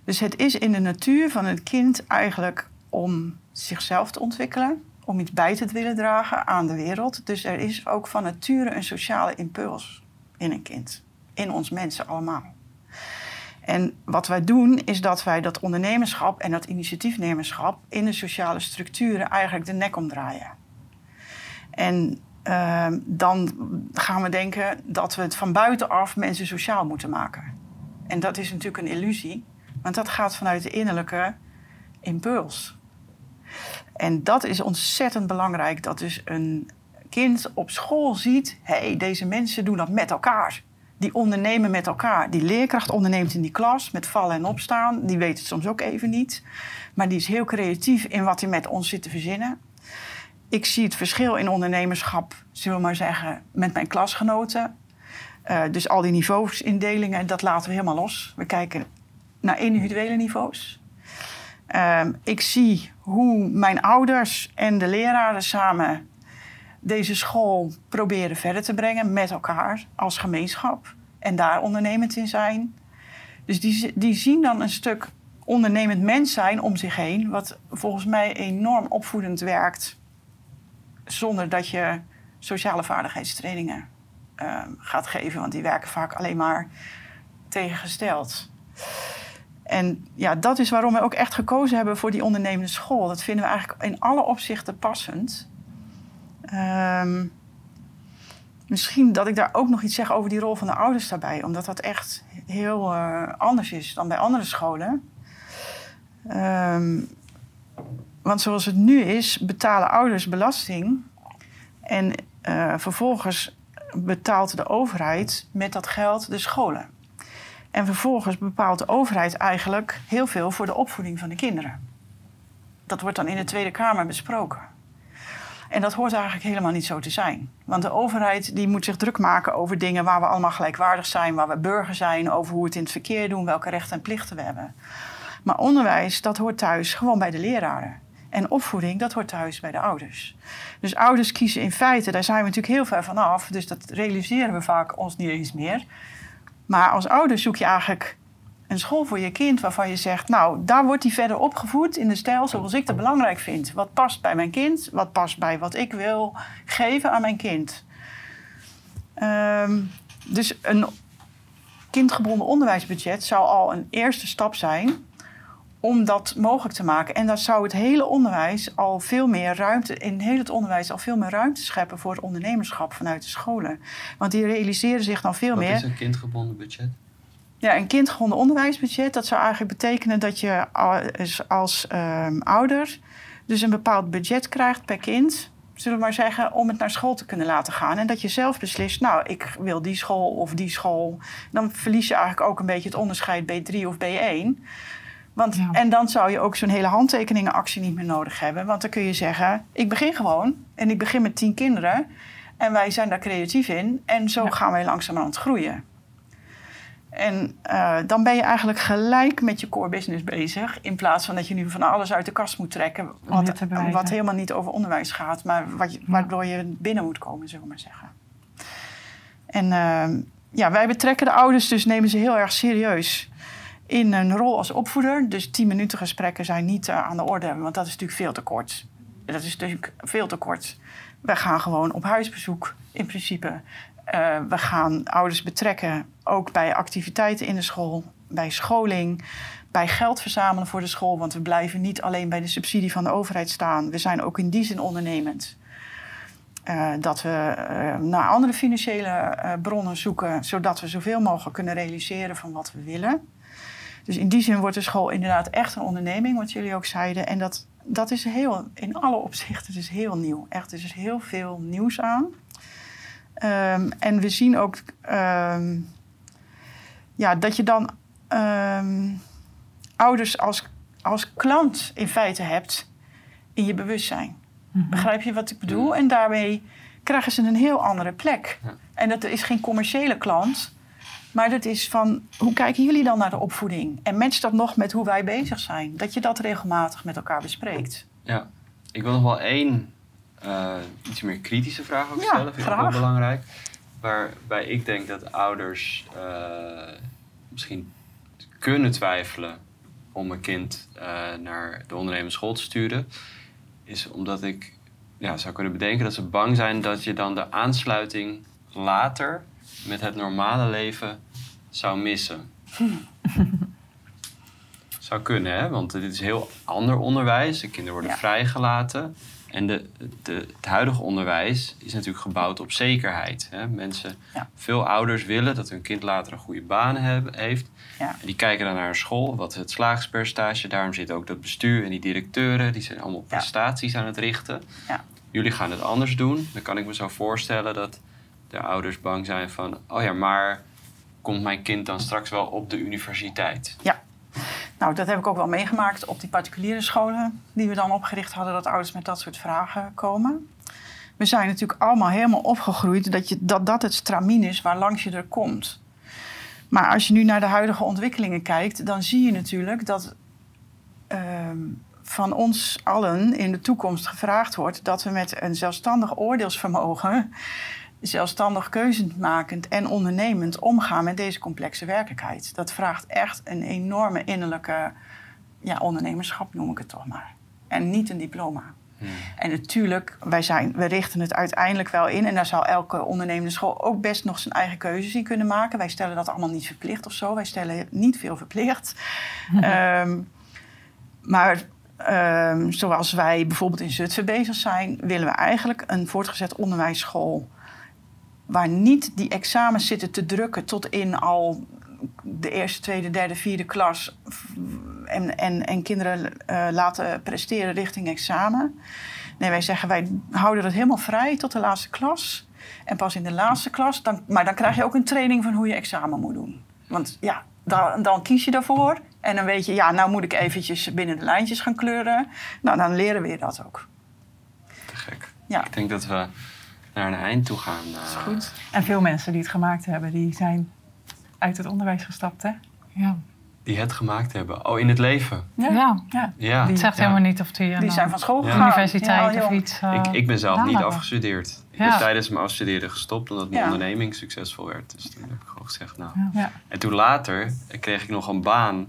Dus het is in de natuur van het kind eigenlijk om zichzelf te ontwikkelen, om iets bij te willen dragen aan de wereld. Dus er is ook van nature een sociale impuls in een kind, in ons mensen allemaal. En wat wij doen is dat wij dat ondernemerschap en dat initiatiefnemerschap in de sociale structuren eigenlijk de nek omdraaien. En ehm, dan gaan we denken dat we het van buitenaf mensen sociaal moeten maken. En dat is natuurlijk een illusie, want dat gaat vanuit de innerlijke impuls. En dat is ontzettend belangrijk, dat dus een kind op school ziet... hey, deze mensen doen dat met elkaar. Die ondernemen met elkaar. Die leerkracht onderneemt in die klas met vallen en opstaan. Die weet het soms ook even niet. Maar die is heel creatief in wat hij met ons zit te verzinnen. Ik zie het verschil in ondernemerschap, zullen we maar zeggen, met mijn klasgenoten. Eh, dus al die niveausindelingen, dat laten we helemaal los. We kijken naar individuele niveaus. Ehm, ik zie hoe mijn ouders en de leraren samen deze school proberen verder te brengen met elkaar als gemeenschap. En daar ondernemend in zijn. Dus die, die zien dan een stuk ondernemend mens zijn om zich heen. Wat volgens mij enorm opvoedend werkt. Zonder dat je sociale vaardigheidstrainingen ehm, gaat geven. Want die werken vaak alleen maar tegengesteld. En ja, dat is waarom we ook echt gekozen hebben voor die ondernemende school. Dat vinden we eigenlijk in alle opzichten passend. Ehm, misschien dat ik daar ook nog iets zeg over die rol van de ouders daarbij. Omdat dat echt heel eh, anders is dan bij andere scholen. Ehm, want zoals het nu is, betalen ouders belasting. En eh, vervolgens betaalt de overheid met dat geld de scholen. En vervolgens bepaalt de overheid eigenlijk heel veel voor de opvoeding van de kinderen. Dat wordt dan in de Tweede Kamer besproken. En dat hoort eigenlijk helemaal niet zo te zijn. Want de overheid die moet zich druk maken over dingen waar we allemaal gelijkwaardig zijn, waar we burger zijn, over hoe we het in het verkeer doen, welke rechten en plichten we hebben. Maar onderwijs, dat hoort thuis gewoon bij de leraren. En opvoeding, dat hoort thuis bij de ouders. Dus ouders kiezen in feite, daar zijn we natuurlijk heel ver van af. Dus dat realiseren we vaak ons niet eens meer. Maar als ouder zoek je eigenlijk een school voor je kind waarvan je zegt, nou, daar wordt hij verder opgevoed in de stijl zoals ik dat belangrijk vind. Wat past bij mijn kind, wat past bij wat ik wil geven aan mijn kind. Ehm, dus een kindgebonden onderwijsbudget zou al een eerste stap zijn om dat mogelijk te maken. En dan zou het hele onderwijs al veel meer ruimte, in heel het onderwijs al veel meer ruimte scheppen voor het ondernemerschap vanuit de scholen. Want die realiseren zich dan veel Wat meer. is een kindgebonden budget? Ja, een kindgebonden onderwijsbudget, dat zou eigenlijk betekenen dat je als, als ehm, ouder dus een bepaald budget krijgt per kind, zullen we maar zeggen, om het naar school te kunnen laten gaan. En dat je zelf beslist, nou, ik wil die school of die school. Dan verlies je eigenlijk ook een beetje het onderscheid B3 of B1. Want, Ja. En dan zou je ook zo'n hele handtekeningenactie niet meer nodig hebben. Want dan kun je zeggen, ik begin gewoon en ik begin met tien kinderen. En wij zijn daar creatief in. En zo Ja. gaan wij langzamerhand groeien. En eh, dan ben je eigenlijk gelijk met je core business bezig. In plaats van dat je nu van alles uit de kast moet trekken. Wat, wat helemaal niet over onderwijs gaat. Maar wat waardoor je binnen moet komen, zullen we maar zeggen. En eh, ja, wij betrekken de ouders, dus nemen ze heel erg serieus. In een rol als opvoeder. Dus 10 minuten gesprekken zijn niet eh, aan de orde. Want dat is natuurlijk veel te kort. Dat is natuurlijk veel te kort. Wij gaan gewoon op huisbezoek in principe. Eh, we gaan ouders betrekken, ook bij activiteiten in de school, bij scholing, bij geld verzamelen voor de school. Want we blijven niet alleen bij de subsidie van de overheid staan. We zijn ook in die zin ondernemend. Eh, dat we naar andere financiële bronnen zoeken, zodat we zoveel mogelijk kunnen realiseren van wat we willen. Dus in die zin wordt de school inderdaad echt een onderneming, wat jullie ook zeiden. En dat, dat is heel, in alle opzichten dus heel nieuw. Echt, er is heel veel nieuws aan. Ehm, en we zien ook ehm, ja, dat je dan ehm, ouders als, als klant in feite hebt in je bewustzijn. Begrijp je wat ik bedoel? En daarmee krijgen ze een heel andere plek. Ja. En dat is geen commerciële klant, maar dat is van hoe kijken jullie dan naar de opvoeding? En matcht dat nog met hoe wij bezig zijn? Dat je dat regelmatig met elkaar bespreekt. Ja, ik wil nog wel één eh, iets meer kritische vraag ook Ja, stellen. Vind ik ook wel graag. belangrijk. Waarbij ik denk dat ouders eh, misschien kunnen twijfelen om een kind eh, naar de ondernemende school te sturen. Is omdat ik ja, zou kunnen bedenken dat ze bang zijn dat je dan de aansluiting later met het normale leven zou missen. [LAUGHS] Zou kunnen, hè? want dit is heel ander onderwijs. De kinderen worden Ja. vrijgelaten. En de, de, het huidige onderwijs is natuurlijk gebouwd op zekerheid. Hè? Mensen, Ja. Veel ouders willen dat hun kind later een goede baan hebben, heeft. Ja. En die kijken dan naar een school, wat is het slagingspercentage. Daarom zit ook dat bestuur en die directeuren, die zijn allemaal prestaties aan het richten. Ja. Jullie gaan het anders doen. Dan kan ik me zo voorstellen dat de ouders bang zijn van... oh ja, maar komt mijn kind dan straks wel op de universiteit? Nou, dat heb ik ook wel meegemaakt op die particuliere scholen die we dan opgericht hadden, dat ouders met dat soort vragen komen. We zijn natuurlijk allemaal helemaal opgegroeid dat je, dat, dat het stramien is waar langs je er komt. Maar als je nu naar de huidige ontwikkelingen kijkt, dan zie je natuurlijk dat ehm, van ons allen in de toekomst gevraagd wordt dat we met een zelfstandig oordeelsvermogen, zelfstandig keuzemakend en ondernemend omgaan met deze complexe werkelijkheid. Dat vraagt echt een enorme innerlijke ja, ondernemerschap, noem ik het toch maar. En niet een diploma. Hmm. En natuurlijk, wij zijn, we richten het uiteindelijk wel in. En daar zal elke ondernemende school ook best nog zijn eigen keuzes in kunnen maken. Wij stellen dat allemaal niet verplicht of zo. Wij stellen niet veel verplicht. Ehm, maar ehm, zoals wij bijvoorbeeld in Zutphen bezig zijn, willen we eigenlijk een voortgezet onderwijsschool. Waar niet die examens zitten te drukken tot in al de eerste, tweede, derde, vierde klas. En, en, en kinderen eh, laten presteren richting examen. Nee, wij zeggen wij houden dat helemaal vrij tot de laatste klas. En pas in de laatste klas, dan, maar dan krijg je ook een training van hoe je examen moet doen. Want ja, dan, dan kies je daarvoor. En dan weet je, ja, nou moet ik eventjes binnen de lijntjes gaan kleuren. Nou, dan leren we je dat ook. Te gek. Ja. Ik denk dat we naar een eind toe gaan. eh. is goed. En veel mensen die het gemaakt hebben, die zijn uit het onderwijs gestapt, hè? Ja. die het gemaakt hebben. Oh, in het leven. Ja. Ja. ja. Ja. Het zegt ja. helemaal niet of die, Die zijn van school Ja. universiteit Ja, of iets. eh, Ik, ik ben zelf niet hebben. afgestudeerd. Ik Ja. ben tijdens mijn afstuderen gestopt omdat mijn Ja. onderneming succesvol werd. Dus toen heb ik gewoon gezegd, nou. Ja. Ja. En toen later kreeg ik nog een baan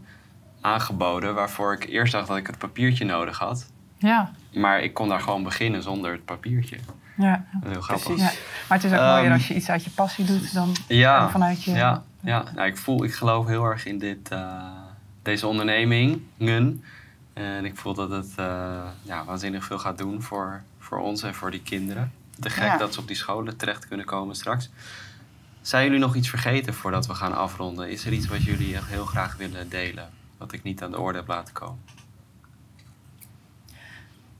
aangeboden waarvoor ik eerst dacht dat ik het papiertje nodig had. Ja, Maar ik kon daar gewoon beginnen zonder het papiertje. Ja. Heel grappig. Ja. Maar het is ook Ehm, mooier als je iets uit je passie doet dan Ja, vanuit je... ja, ja. Nou, ik voel, ik geloof heel erg in dit, eh, deze ondernemingen. En ik voel dat het eh, ja, waanzinnig veel gaat doen voor, voor ons en voor die kinderen. Te gek Ja. dat ze op die scholen terecht kunnen komen straks. Zijn jullie nog iets vergeten voordat we gaan afronden? Is er iets wat jullie echt heel graag willen delen? Wat ik niet aan de orde heb laten komen?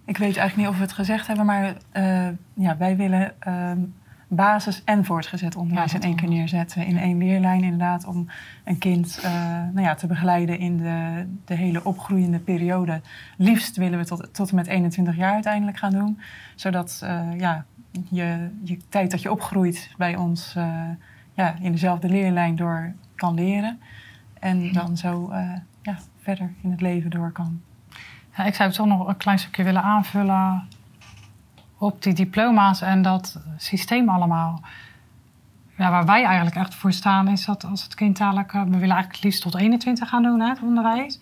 Ik weet eigenlijk niet of we het gezegd hebben, maar eh, ja, wij willen ehm, basis- en voortgezet onderwijs Ja, in één keer neerzetten. In één leerlijn inderdaad, om een kind eh, nou ja, te begeleiden in de, de hele opgroeiende periode. Liefst willen we tot, tot en met 21 jaar uiteindelijk gaan doen. Zodat eh, ja, je, je tijd dat je opgroeit bij ons ja, in dezelfde leerlijn door kan leren. En dan zo ja, verder in het leven door kan. Ja, ik zou toch nog een klein stukje willen aanvullen op die diploma's en dat systeem allemaal. Ja, waar wij eigenlijk echt voor staan is dat als het kind dadelijk... eh, We willen eigenlijk het liefst tot 21 gaan doen, hè, het onderwijs.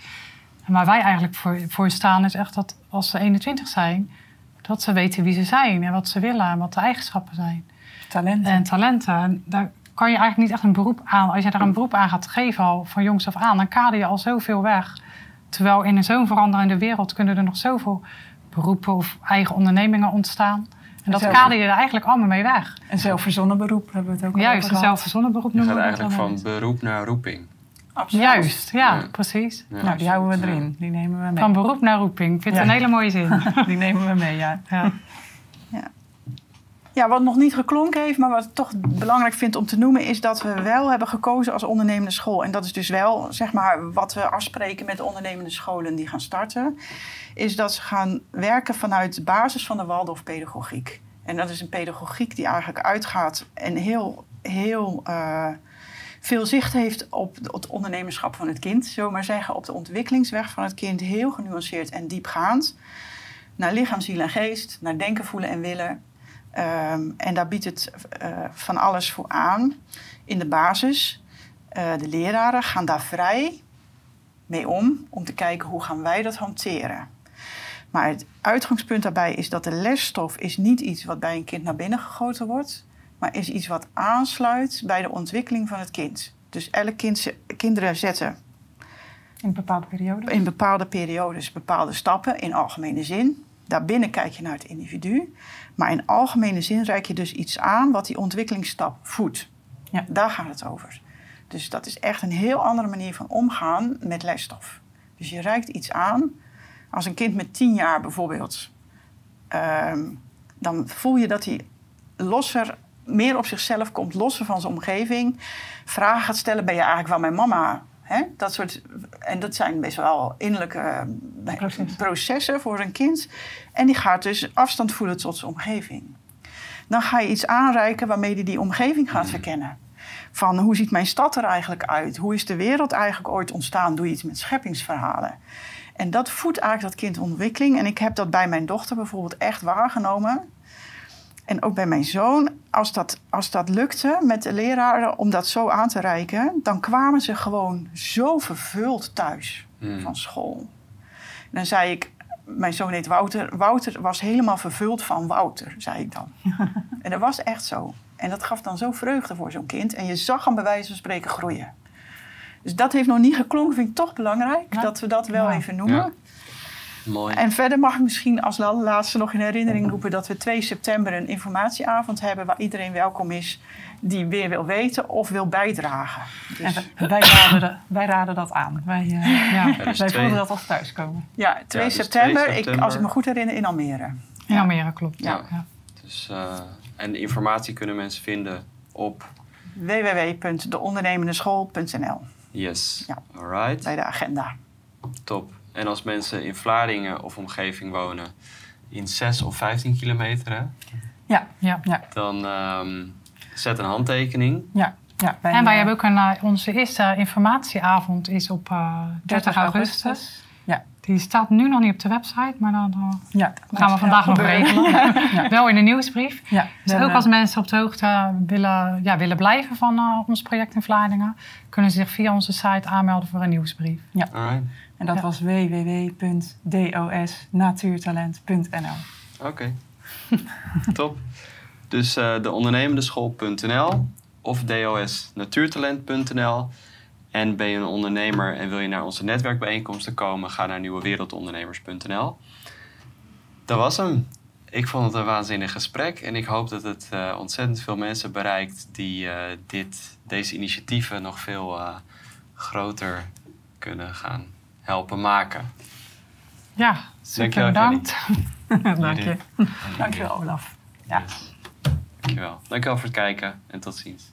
En waar wij eigenlijk voor, voor staan is echt dat als ze 21 zijn... dat ze weten wie ze zijn en wat ze willen en wat de eigenschappen zijn. Talenten. En talenten. En daar kan je eigenlijk niet echt een beroep aan... Als je daar een beroep aan gaat geven al van jongs af aan... dan kader je al zoveel weg. Terwijl in zo'n veranderende wereld kunnen er nog zoveel beroepen of eigen ondernemingen ontstaan. En dat Zelf- kader je er eigenlijk allemaal mee weg. Een zelfverzonnen beroep hebben we het ook al Juist, over een gehad. zelfverzonnen beroep noemen gaat we dat eigenlijk van beroep naar roeping. Absoluut. Juist, ja, Ja. precies. Ja. Nou, die houden we erin. Die nemen we mee. Van beroep naar roeping. Ik vind het Ja. een hele mooie zin. [LAUGHS] Die nemen we mee, ja. Ja. Wat nog niet geklonken heeft, maar wat ik toch belangrijk vind om te noemen, is dat we wel hebben gekozen als ondernemende school. En dat is dus wel, zeg maar, wat we afspreken met de ondernemende scholen die gaan starten. Is dat ze gaan werken vanuit de basis van de Waldorf-pedagogiek. En dat is een pedagogiek die eigenlijk uitgaat en heel, heel eh, veel zicht heeft op het ondernemerschap van het kind. Zullen we maar zeggen, op de ontwikkelingsweg van het kind. Heel genuanceerd en diepgaand. Naar lichaam, ziel en geest, naar denken, voelen en willen. Ehm, en daar biedt het eh, van alles voor aan in de basis. Eh, de leraren gaan daar vrij mee om, om te kijken hoe gaan wij dat hanteren. Maar het uitgangspunt daarbij is dat de lesstof is niet iets wat bij een kind naar binnen gegoten wordt, maar is iets wat aansluit bij de ontwikkeling van het kind. Dus elk kind, kinderen zetten In bepaalde periode. in bepaalde periodes bepaalde stappen in algemene zin. Daarbinnen kijk je naar het individu. Maar in algemene zin reik je dus iets aan wat die ontwikkelingsstap voedt. Ja. Daar gaat het over. Dus dat is echt een heel andere manier van omgaan met lesstof. Dus je reikt iets aan. Als een kind met tien jaar bijvoorbeeld, ehm, dan voel je dat hij losser, meer op zichzelf komt, losser van zijn omgeving. Vragen gaat stellen: ben je eigenlijk wel mijn mama? Hè? Dat soort, en dat zijn best wel innerlijke eh, Processen. processen voor een kind. En die gaat dus afstand voelen tot zijn omgeving. Dan ga je iets aanreiken waarmee hij die omgeving gaat verkennen. Van hoe ziet mijn stad er eigenlijk uit? Hoe is de wereld eigenlijk ooit ontstaan? Doe je iets met scheppingsverhalen? En dat voedt eigenlijk dat kind ontwikkeling. En ik heb dat bij mijn dochter bijvoorbeeld echt waargenomen. En ook bij mijn zoon, als dat, als dat lukte met de leraren om dat zo aan te reiken, dan kwamen ze gewoon zo vervuld thuis Hmm. van school. En dan zei ik, mijn zoon heet Wouter. Wouter was helemaal vervuld van Wouter, zei ik dan. [LAUGHS] en dat was echt zo. En dat gaf dan zo vreugde voor zo'n kind. En je zag hem bij wijze van spreken groeien. Dus dat heeft nog niet geklonken, vind ik toch belangrijk. Ja. Dat we dat wel Ja. even noemen. Ja. Mooi. En verder mag ik misschien als la- laatste nog in herinnering roepen dat we 2 september een informatieavond hebben waar iedereen welkom is die weer wil weten of wil bijdragen. En Dus [LAUGHS] wij, wij raden, dat- wij raden dat aan. Wij, eh, [LAUGHS] Ja, Ja, dus wij twee- voelen dat als thuiskomen. ja, 2 Ja, dus 2 september, Ik, september. als ik me goed herinner, in Almere. in Almere klopt. Ja. Ja. Dus, eh, en de informatie kunnen mensen vinden op www.deondernemendeschool.nl Yes. Ja. Alright. bij de agenda. Top. En als mensen in Vlaardingen of omgeving wonen, in 6 of 15 kilometer, hè, Ja, Ja. ja, dan ehm, zet een handtekening. ja. Ja, En wij eh, hebben ook een, eh, onze eerste informatieavond is op eh 30 augustus. Ja, Die staat nu nog niet op de website, maar dan eh, ja. gaan we vandaag nog regelen. Ja. [LAUGHS] Wel in de nieuwsbrief. Ja, Dus ook als mensen op de hoogte willen, ja, willen blijven van eh, ons project in Vlaardingen, kunnen ze zich via onze site aanmelden voor een nieuwsbrief. Alright. En dat Ja. was www.dosnatuurtalent.nl. Oké. [LAUGHS] Top. Dus eh de ondernemendeschool.nl of dosnatuurtalent.nl. En ben je een ondernemer en wil je naar onze netwerkbijeenkomsten komen, ga naar nieuwewereldondernemers.nl. Dat was hem. Ik vond het een waanzinnig gesprek en ik hoop dat het eh, ontzettend veel mensen bereikt die eh, dit, deze initiatieven nog veel eh, groter kunnen gaan helpen maken. Ja, super Dankjewel, bedankt. Dank je. [LAUGHS] Jullie. Dankjewel, Olaf. Ja. Yes. Dankjewel. Dankjewel voor het kijken en tot ziens.